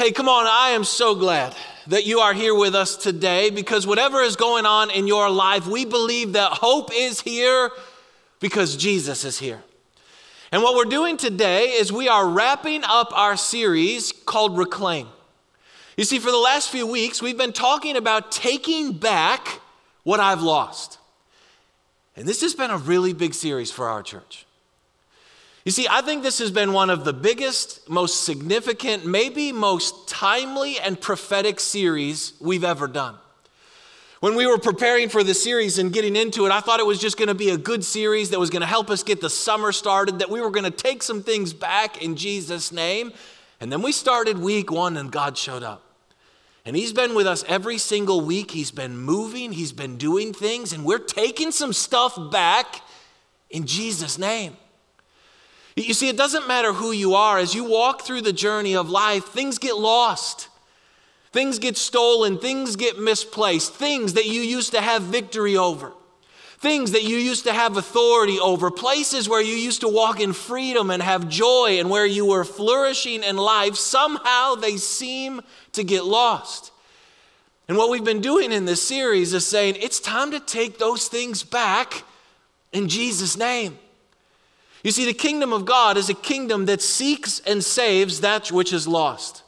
Hey, come on, I am so glad that you are here with us today because whatever is going on in your life, we believe that hope is here because Jesus is here. And what we're doing today is we are wrapping up our series called Reclaim. You see, for the last few weeks, we've been talking about taking back what I've lost. And this has been a really big series for our church. You see, I think this has been one of the biggest, most significant, maybe most timely and prophetic series we've ever done. When we were preparing for the series and getting into it, I thought it was just going to be a good series that was going to help us get the summer started, that we were going to take some things back in Jesus' name. And then we started week one and God showed up. And He's been with us every single week. He's been moving, He's been doing things, and we're taking some stuff back in Jesus' name. You see, it doesn't matter who you are. As you walk through the journey of life, things get lost. Things get stolen. Things get misplaced. Things that you used to have victory over. Things that you used to have authority over. Places where you used to walk in freedom and have joy and where you were flourishing in life. Somehow they seem to get lost. And what we've been doing in this series is saying it's time to take those things back in Jesus' name. You see, the kingdom of God is a kingdom that seeks and saves that which is lost.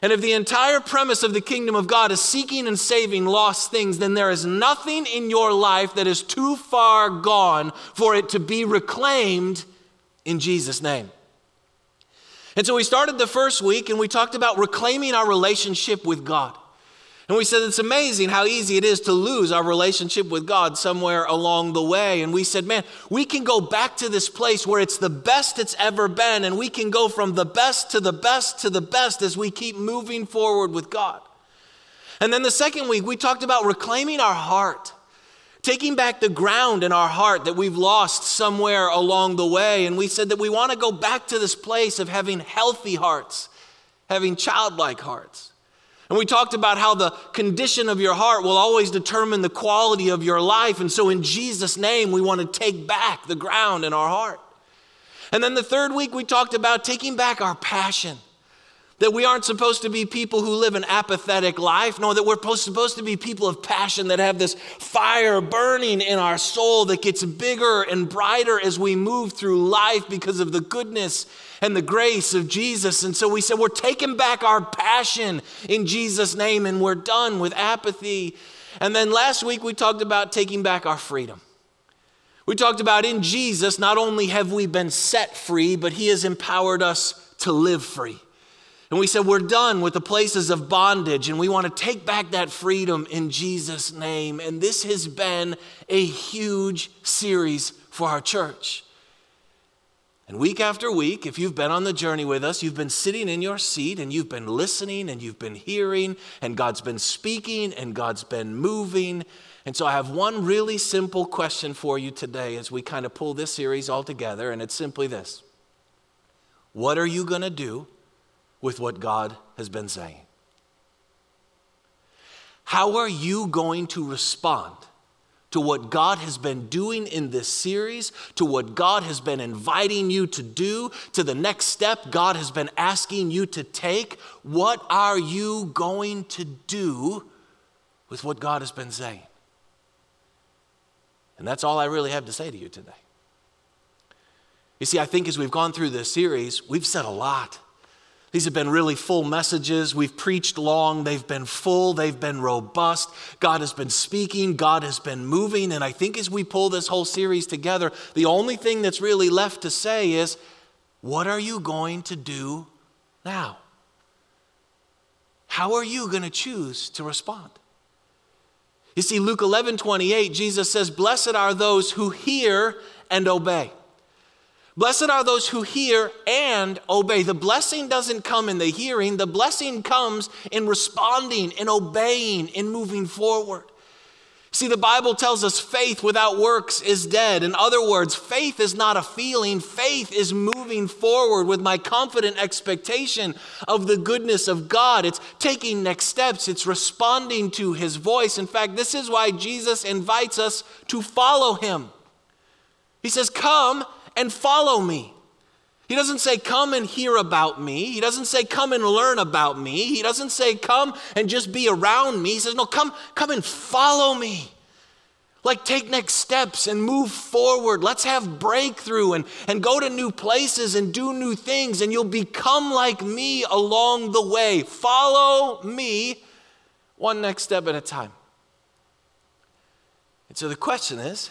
And if the entire premise of the kingdom of God is seeking and saving lost things, then there is nothing in your life that is too far gone for it to be reclaimed in Jesus' name. And so we started the first week and we talked about reclaiming our relationship with God. And we said it's amazing how easy it is to lose our relationship with God somewhere along the way. And we said, man, we can go back to this place where it's the best it's ever been, and we can go from the best to the best to the best as we keep moving forward with God. And then the second week, we talked about reclaiming our heart, taking back the ground in our heart that we've lost somewhere along the way. And we said that we want to go back to this place of having healthy hearts, having childlike hearts. And we talked about how the condition of your heart will always determine the quality of your life. And so, in Jesus' name, we want to take back the ground in our heart. And then the third week, we talked about taking back our passion. That we aren't supposed to be people who live an apathetic life. No, that we're supposed to be people of passion that have this fire burning in our soul that gets bigger and brighter as we move through life because of the goodness and the grace of Jesus. And so we said, we're taking back our passion in Jesus' name and we're done with apathy. And then last week we talked about taking back our freedom. We talked about in Jesus, not only have we been set free, but He has empowered us to live free. And we said, we're done with the places of bondage and we want to take back that freedom in Jesus' name. And this has been a huge series for our church. And week after week, if you've been on the journey with us, you've been sitting in your seat and you've been listening and you've been hearing, and God's been speaking and God's been moving. And so I have one really simple question for you today as we kind of pull this series all together, and it's simply this What are you going to do with what God has been saying? How are you going to respond to what God has been doing in this series, to what God has been inviting you to do, to the next step God has been asking you to take. What are you going to do with what God has been saying? And that's all I really have to say to you today. You see, I think as we've gone through this series, we've said a lot. These have been really full messages. We've preached long. They've been full. They've been robust. God has been speaking. God has been moving. And I think as we pull this whole series together, the only thing that's really left to say is what are you going to do now? How are you going to choose to respond? You see, Luke 11 28, Jesus says, Blessed are those who hear and obey. Blessed are those who hear and obey. The blessing doesn't come in the hearing, the blessing comes in responding, in obeying, in moving forward. See, the Bible tells us faith without works is dead. In other words, faith is not a feeling, faith is moving forward with my confident expectation of the goodness of God. It's taking next steps, it's responding to his voice. In fact, this is why Jesus invites us to follow him. He says, Come and follow me. He doesn't say, Come and hear about me. He doesn't say, Come and learn about me. He doesn't say, Come and just be around me. He says, No, come, come and follow me. Like, take next steps and move forward. Let's have breakthrough and, and go to new places and do new things, and you'll become like me along the way. Follow me one next step at a time. And so the question is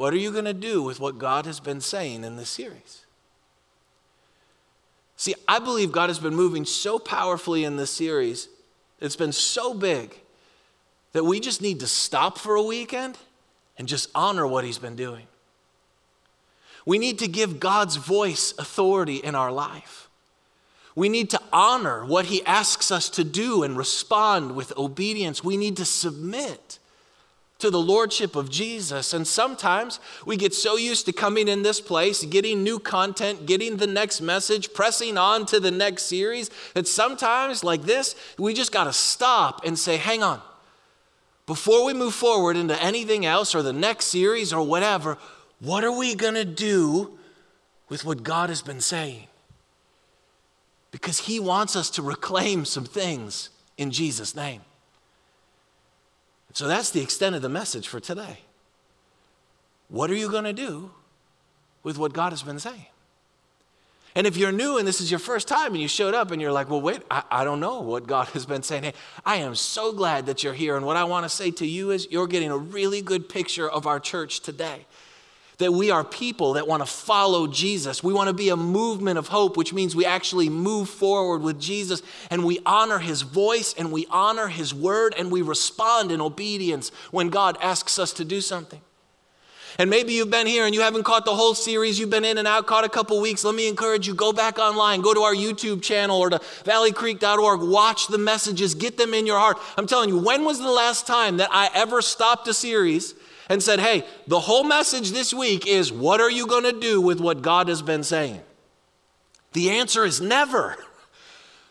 what are you going to do with what God has been saying in this series? See, I believe God has been moving so powerfully in this series, it's been so big that we just need to stop for a weekend and just honor what He's been doing. We need to give God's voice authority in our life. We need to honor what He asks us to do and respond with obedience. We need to submit to the lordship of Jesus. And sometimes we get so used to coming in this place, getting new content, getting the next message, pressing on to the next series, that sometimes, like this, we just got to stop and say, hang on. Before we move forward into anything else or the next series or whatever, what are we going to do with what God has been saying? Because He wants us to reclaim some things in Jesus' name. So that's the extent of the message for today. What are you going to do with what God has been saying? And if you're new and this is your first time and you showed up and you're like, well, wait, I, I, don't know what God has been saying. Hey, I am so glad that you're here. And what I want to say to you is you're getting a really good picture of our church today that we are people that want to follow Jesus. We want to be a movement of hope, which means we actually move forward with Jesus and we honor his voice and we honor his word and we respond in obedience when God asks us to do something. And maybe you've been here and you haven't caught the whole series, you've been in and out, caught a couple weeks. Let me encourage you go back online, go to our YouTube channel or to valleycreek.org, watch the messages, get them in your heart. I'm telling you, when was the last time that I ever stopped a series and said, hey, the whole message this week is what are you going to do with what God has been saying? The answer is never.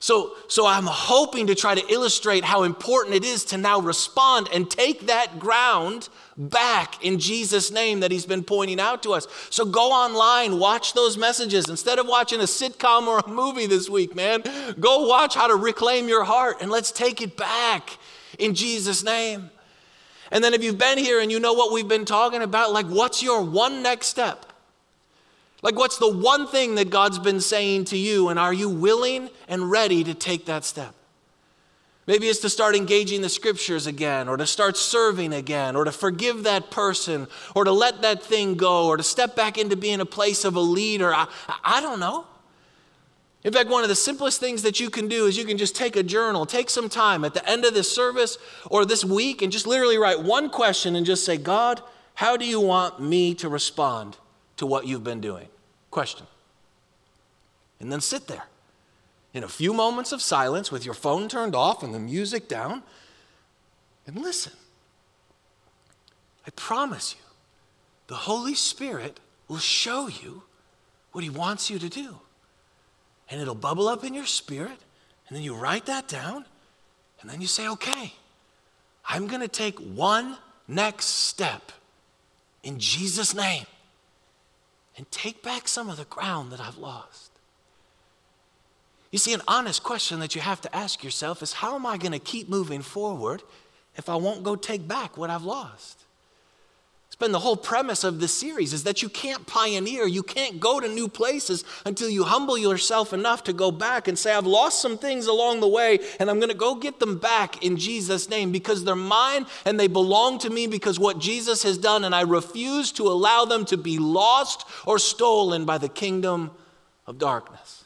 So, so I'm hoping to try to illustrate how important it is to now respond and take that ground back in Jesus' name that He's been pointing out to us. So go online, watch those messages. Instead of watching a sitcom or a movie this week, man, go watch how to reclaim your heart and let's take it back in Jesus' name. And then if you've been here and you know what we've been talking about, like what's your one next step? Like what's the one thing that God's been saying to you, and are you willing and ready to take that step? Maybe it's to start engaging the scriptures again, or to start serving again, or to forgive that person, or to let that thing go, or to step back into being a place of a leader. I, I don't know. In fact, one of the simplest things that you can do is you can just take a journal, take some time at the end of this service or this week, and just literally write one question and just say, God, how do you want me to respond to what you've been doing? Question. And then sit there in a few moments of silence with your phone turned off and the music down and listen. I promise you, the Holy Spirit will show you what He wants you to do and it'll bubble up in your spirit, and then you write that down, and then you say, okay, I'm going to take one next step in Jesus' name and take back some of the ground that I've lost. You see, an honest question that you have to ask yourself is how am I going to keep moving forward if I won't go take back what I've lost? Been the whole premise of this series is that you can't pioneer, you can't go to new places until you humble yourself enough to go back and say, I've lost some things along the way, and I'm going to go get them back in Jesus' name because they're mine and they belong to me because what Jesus has done, and I refuse to allow them to be lost or stolen by the kingdom of darkness.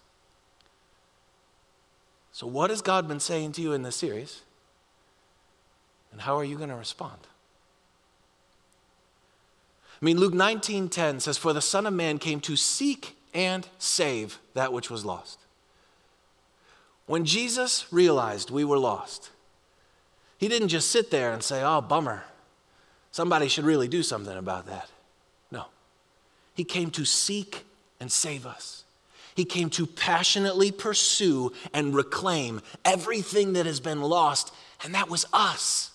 So, what has God been saying to you in this series? And how are you going to respond? I mean, Luke 19:10 says, For the Son of Man came to seek and save that which was lost. When Jesus realized we were lost, he didn't just sit there and say, Oh, bummer. Somebody should really do something about that. No. He came to seek and save us. He came to passionately pursue and reclaim everything that has been lost, and that was us.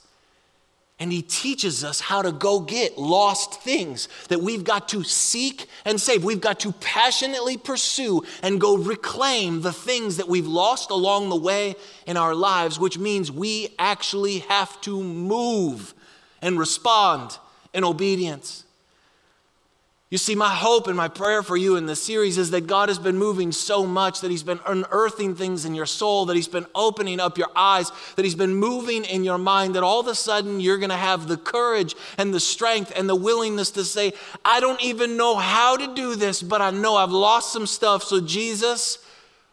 And he teaches us how to go get lost things that we've got to seek and save. We've got to passionately pursue and go reclaim the things that we've lost along the way in our lives, which means we actually have to move and respond in obedience. You see, my hope and my prayer for you in this series is that God has been moving so much, that He's been unearthing things in your soul, that He's been opening up your eyes, that He's been moving in your mind, that all of a sudden you're going to have the courage and the strength and the willingness to say, I don't even know how to do this, but I know I've lost some stuff. So, Jesus,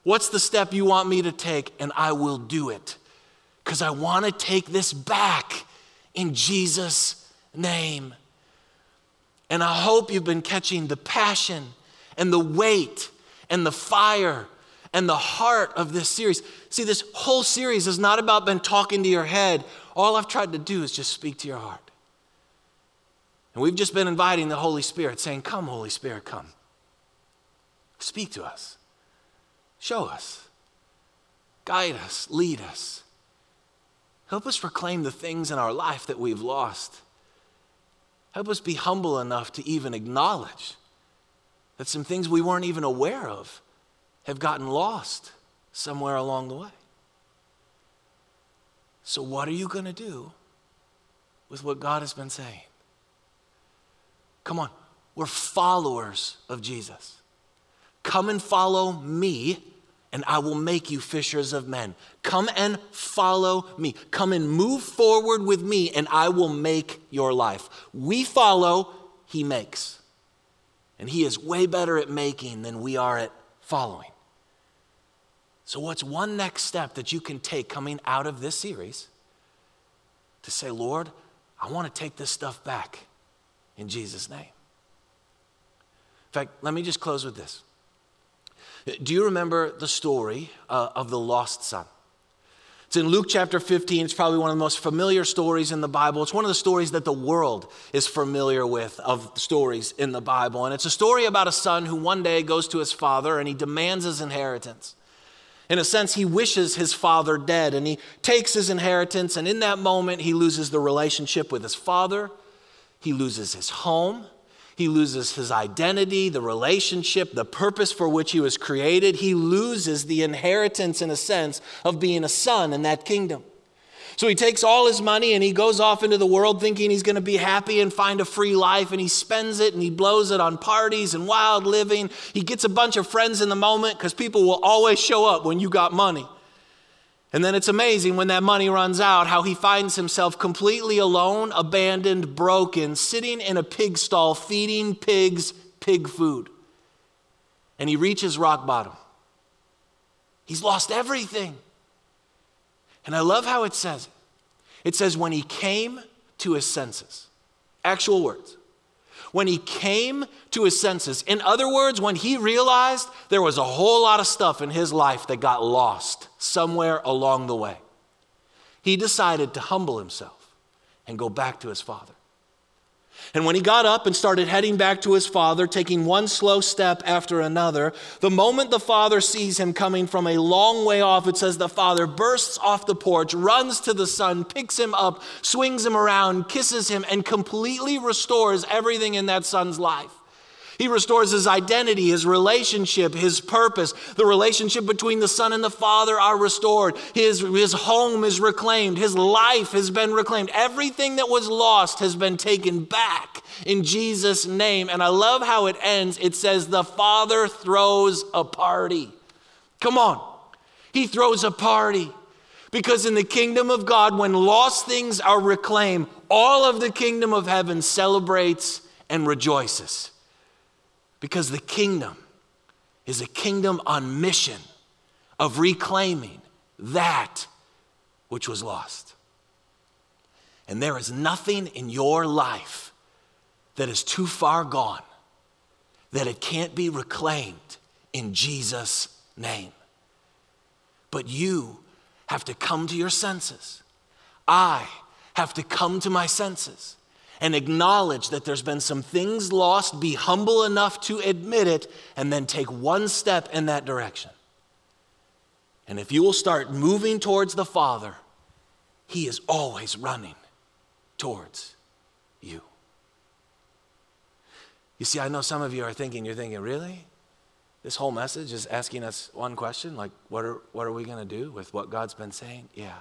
what's the step you want me to take? And I will do it because I want to take this back in Jesus' name. And I hope you've been catching the passion and the weight and the fire and the heart of this series. See, this whole series is not about been talking to your head. All I've tried to do is just speak to your heart. And we've just been inviting the Holy Spirit, saying, Come, Holy Spirit, come. Speak to us. Show us. Guide us. Lead us. Help us reclaim the things in our life that we've lost. Help us be humble enough to even acknowledge that some things we weren't even aware of have gotten lost somewhere along the way. So, what are you going to do with what God has been saying? Come on, we're followers of Jesus. Come and follow me and I will make you fishers of men. Come and follow me. Come and move forward with me, and I will make your life. We follow, he makes. And he is way better at making than we are at following. So, what's one next step that you can take coming out of this series to say, Lord, I want to take this stuff back in Jesus' name? In fact, let me just close with this. Do you remember the story uh, of the lost son? It's in Luke chapter 15. It's probably one of the most familiar stories in the Bible. It's one of the stories that the world is familiar with of stories in the Bible. And it's a story about a son who one day goes to his father and he demands his inheritance. In a sense, he wishes his father dead and he takes his inheritance. And in that moment, he loses the relationship with his father, he loses his home, he loses his identity, the relationship, the purpose for which he was created. He loses the inheritance, in a sense, of being a son in that kingdom. So he takes all his money and he goes off into the world thinking he's going to be happy and find a free life, and he spends it and he blows it on parties and wild living. He gets a bunch of friends in the moment because people will always show up when you got money. And then it's amazing when that money runs out how he finds himself completely alone, abandoned, broken, sitting in a pig stall feeding pigs pig food. And he reaches rock bottom. He's lost everything. And I love how it says it. It says, when he came to his senses, actual words when he came to his senses. In other words, when he realized there was a whole lot of stuff in his life that got lost somewhere along the way, he decided to humble himself and go back to his father. And when he got up and started heading back to his father, taking one slow step after another, the moment the father sees him coming from a long way off, it says the father bursts off the porch, runs to the son, picks him up, swings him around, kisses him, and completely restores everything in that son's life. He restores his identity, his relationship, his purpose. The relationship between the Son and the Father are restored. His, his home is reclaimed. His life has been reclaimed. Everything that was lost has been taken back in Jesus' name. And I love how it ends. It says, The Father throws a party. Come on. He throws a party. Because in the kingdom of God, when lost things are reclaimed, all of the kingdom of heaven celebrates and rejoices. Because the kingdom is a kingdom on mission of reclaiming that which was lost. And there is nothing in your life that is too far gone that it can't be reclaimed in Jesus' name. But you have to come to your senses. I have to come to my senses and acknowledge that there's been some things lost, be humble enough to admit it, and then take one step in that direction. And if you will start moving towards the Father, He is always running towards you. You see, I know some of you are thinking, you're thinking, really? This whole message is asking us one question like, what are, what are we going to do with what God's been saying? Yeah.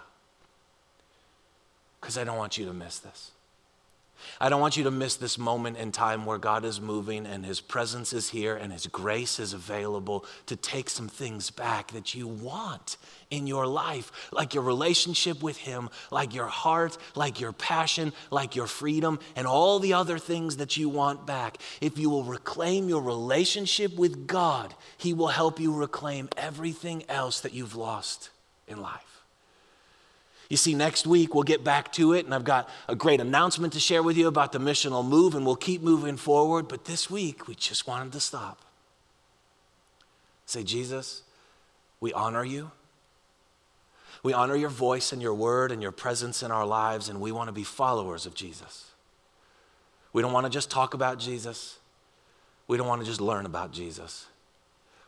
Because I don't want you to miss this. I don't want you to miss this moment in time where God is moving and His presence is here and His grace is available to take some things back that you want in your life, like your relationship with Him, like your heart, like your passion, like your freedom, and all the other things that you want back. If you will reclaim your relationship with God, He will help you reclaim everything else that you've lost in life. You see, next week we'll get back to it, and I've got a great announcement to share with you about the missional move, and we'll keep moving forward. But this week, we just wanted to stop. Say, Jesus, we honor you. We honor your voice and your word and your presence in our lives, and we want to be followers of Jesus. We don't want to just talk about Jesus. We don't want to just learn about Jesus.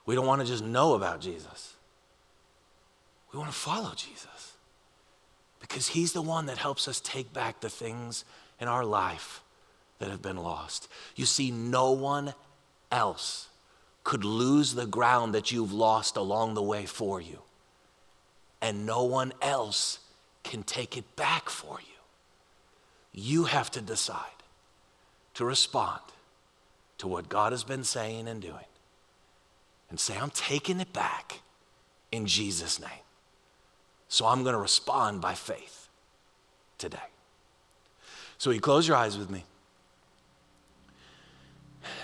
We don't want to just know about Jesus. We want to follow Jesus because He's the one that helps us take back the things in our life that have been lost. You see, no one else could lose the ground that you've lost along the way for you, and no one else can take it back for you. You have to decide to respond to what God has been saying and doing and say, I'm taking it back in Jesus' name. So I'm going to respond by faith today. So you close your eyes with me.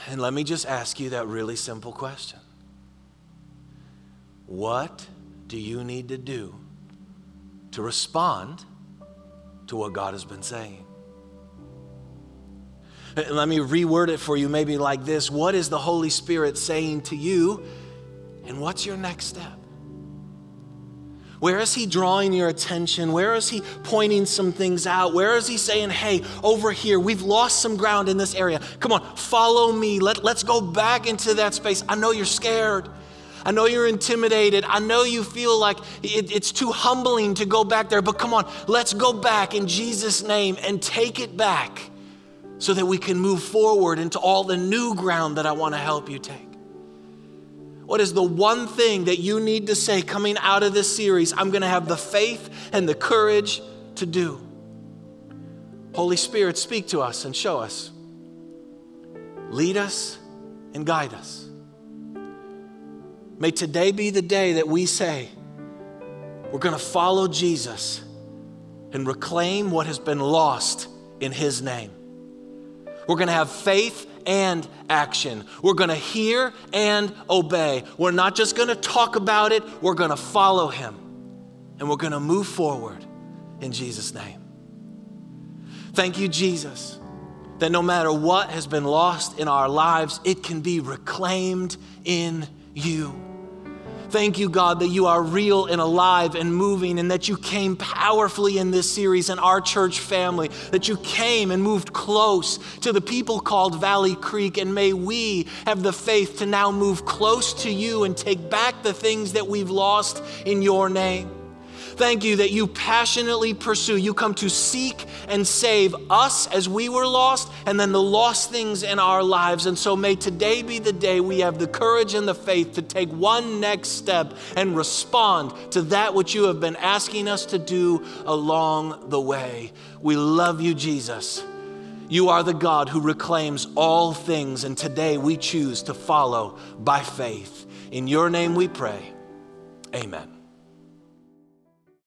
And let me just ask you that really simple question What do you need to do to respond to what God has been saying? And let me reword it for you, maybe like this What is the Holy Spirit saying to you? And what's your next step? Where is he drawing your attention? Where is he pointing some things out? Where is he saying, hey, over here, we've lost some ground in this area. Come on, follow me. Let, let's go back into that space. I know you're scared. I know you're intimidated. I know you feel like it, it's too humbling to go back there, but come on, let's go back in Jesus' name and take it back so that we can move forward into all the new ground that I want to help you take. What is the one thing that you need to say coming out of this series? I'm going to have the faith and the courage to do. Holy Spirit, speak to us and show us. Lead us and guide us. May today be the day that we say, we're going to follow Jesus and reclaim what has been lost in His name. We're going to have faith and action. We're going to hear and obey. We're not just going to talk about it, we're going to follow him. And we're going to move forward in Jesus' name. Thank you, Jesus, that no matter what has been lost in our lives, it can be reclaimed in you. Thank you, God, that you are real and alive and moving, and that you came powerfully in this series and our church family, that you came and moved close to the people called Valley Creek. And may we have the faith to now move close to you and take back the things that we've lost in your name. Thank you that you passionately pursue. You come to seek and save us as we were lost, and then the lost things in our lives. And so may today be the day we have the courage and the faith to take one next step and respond to that which you have been asking us to do along the way. We love you, Jesus. You are the God who reclaims all things, and today we choose to follow by faith. In your name we pray. Amen.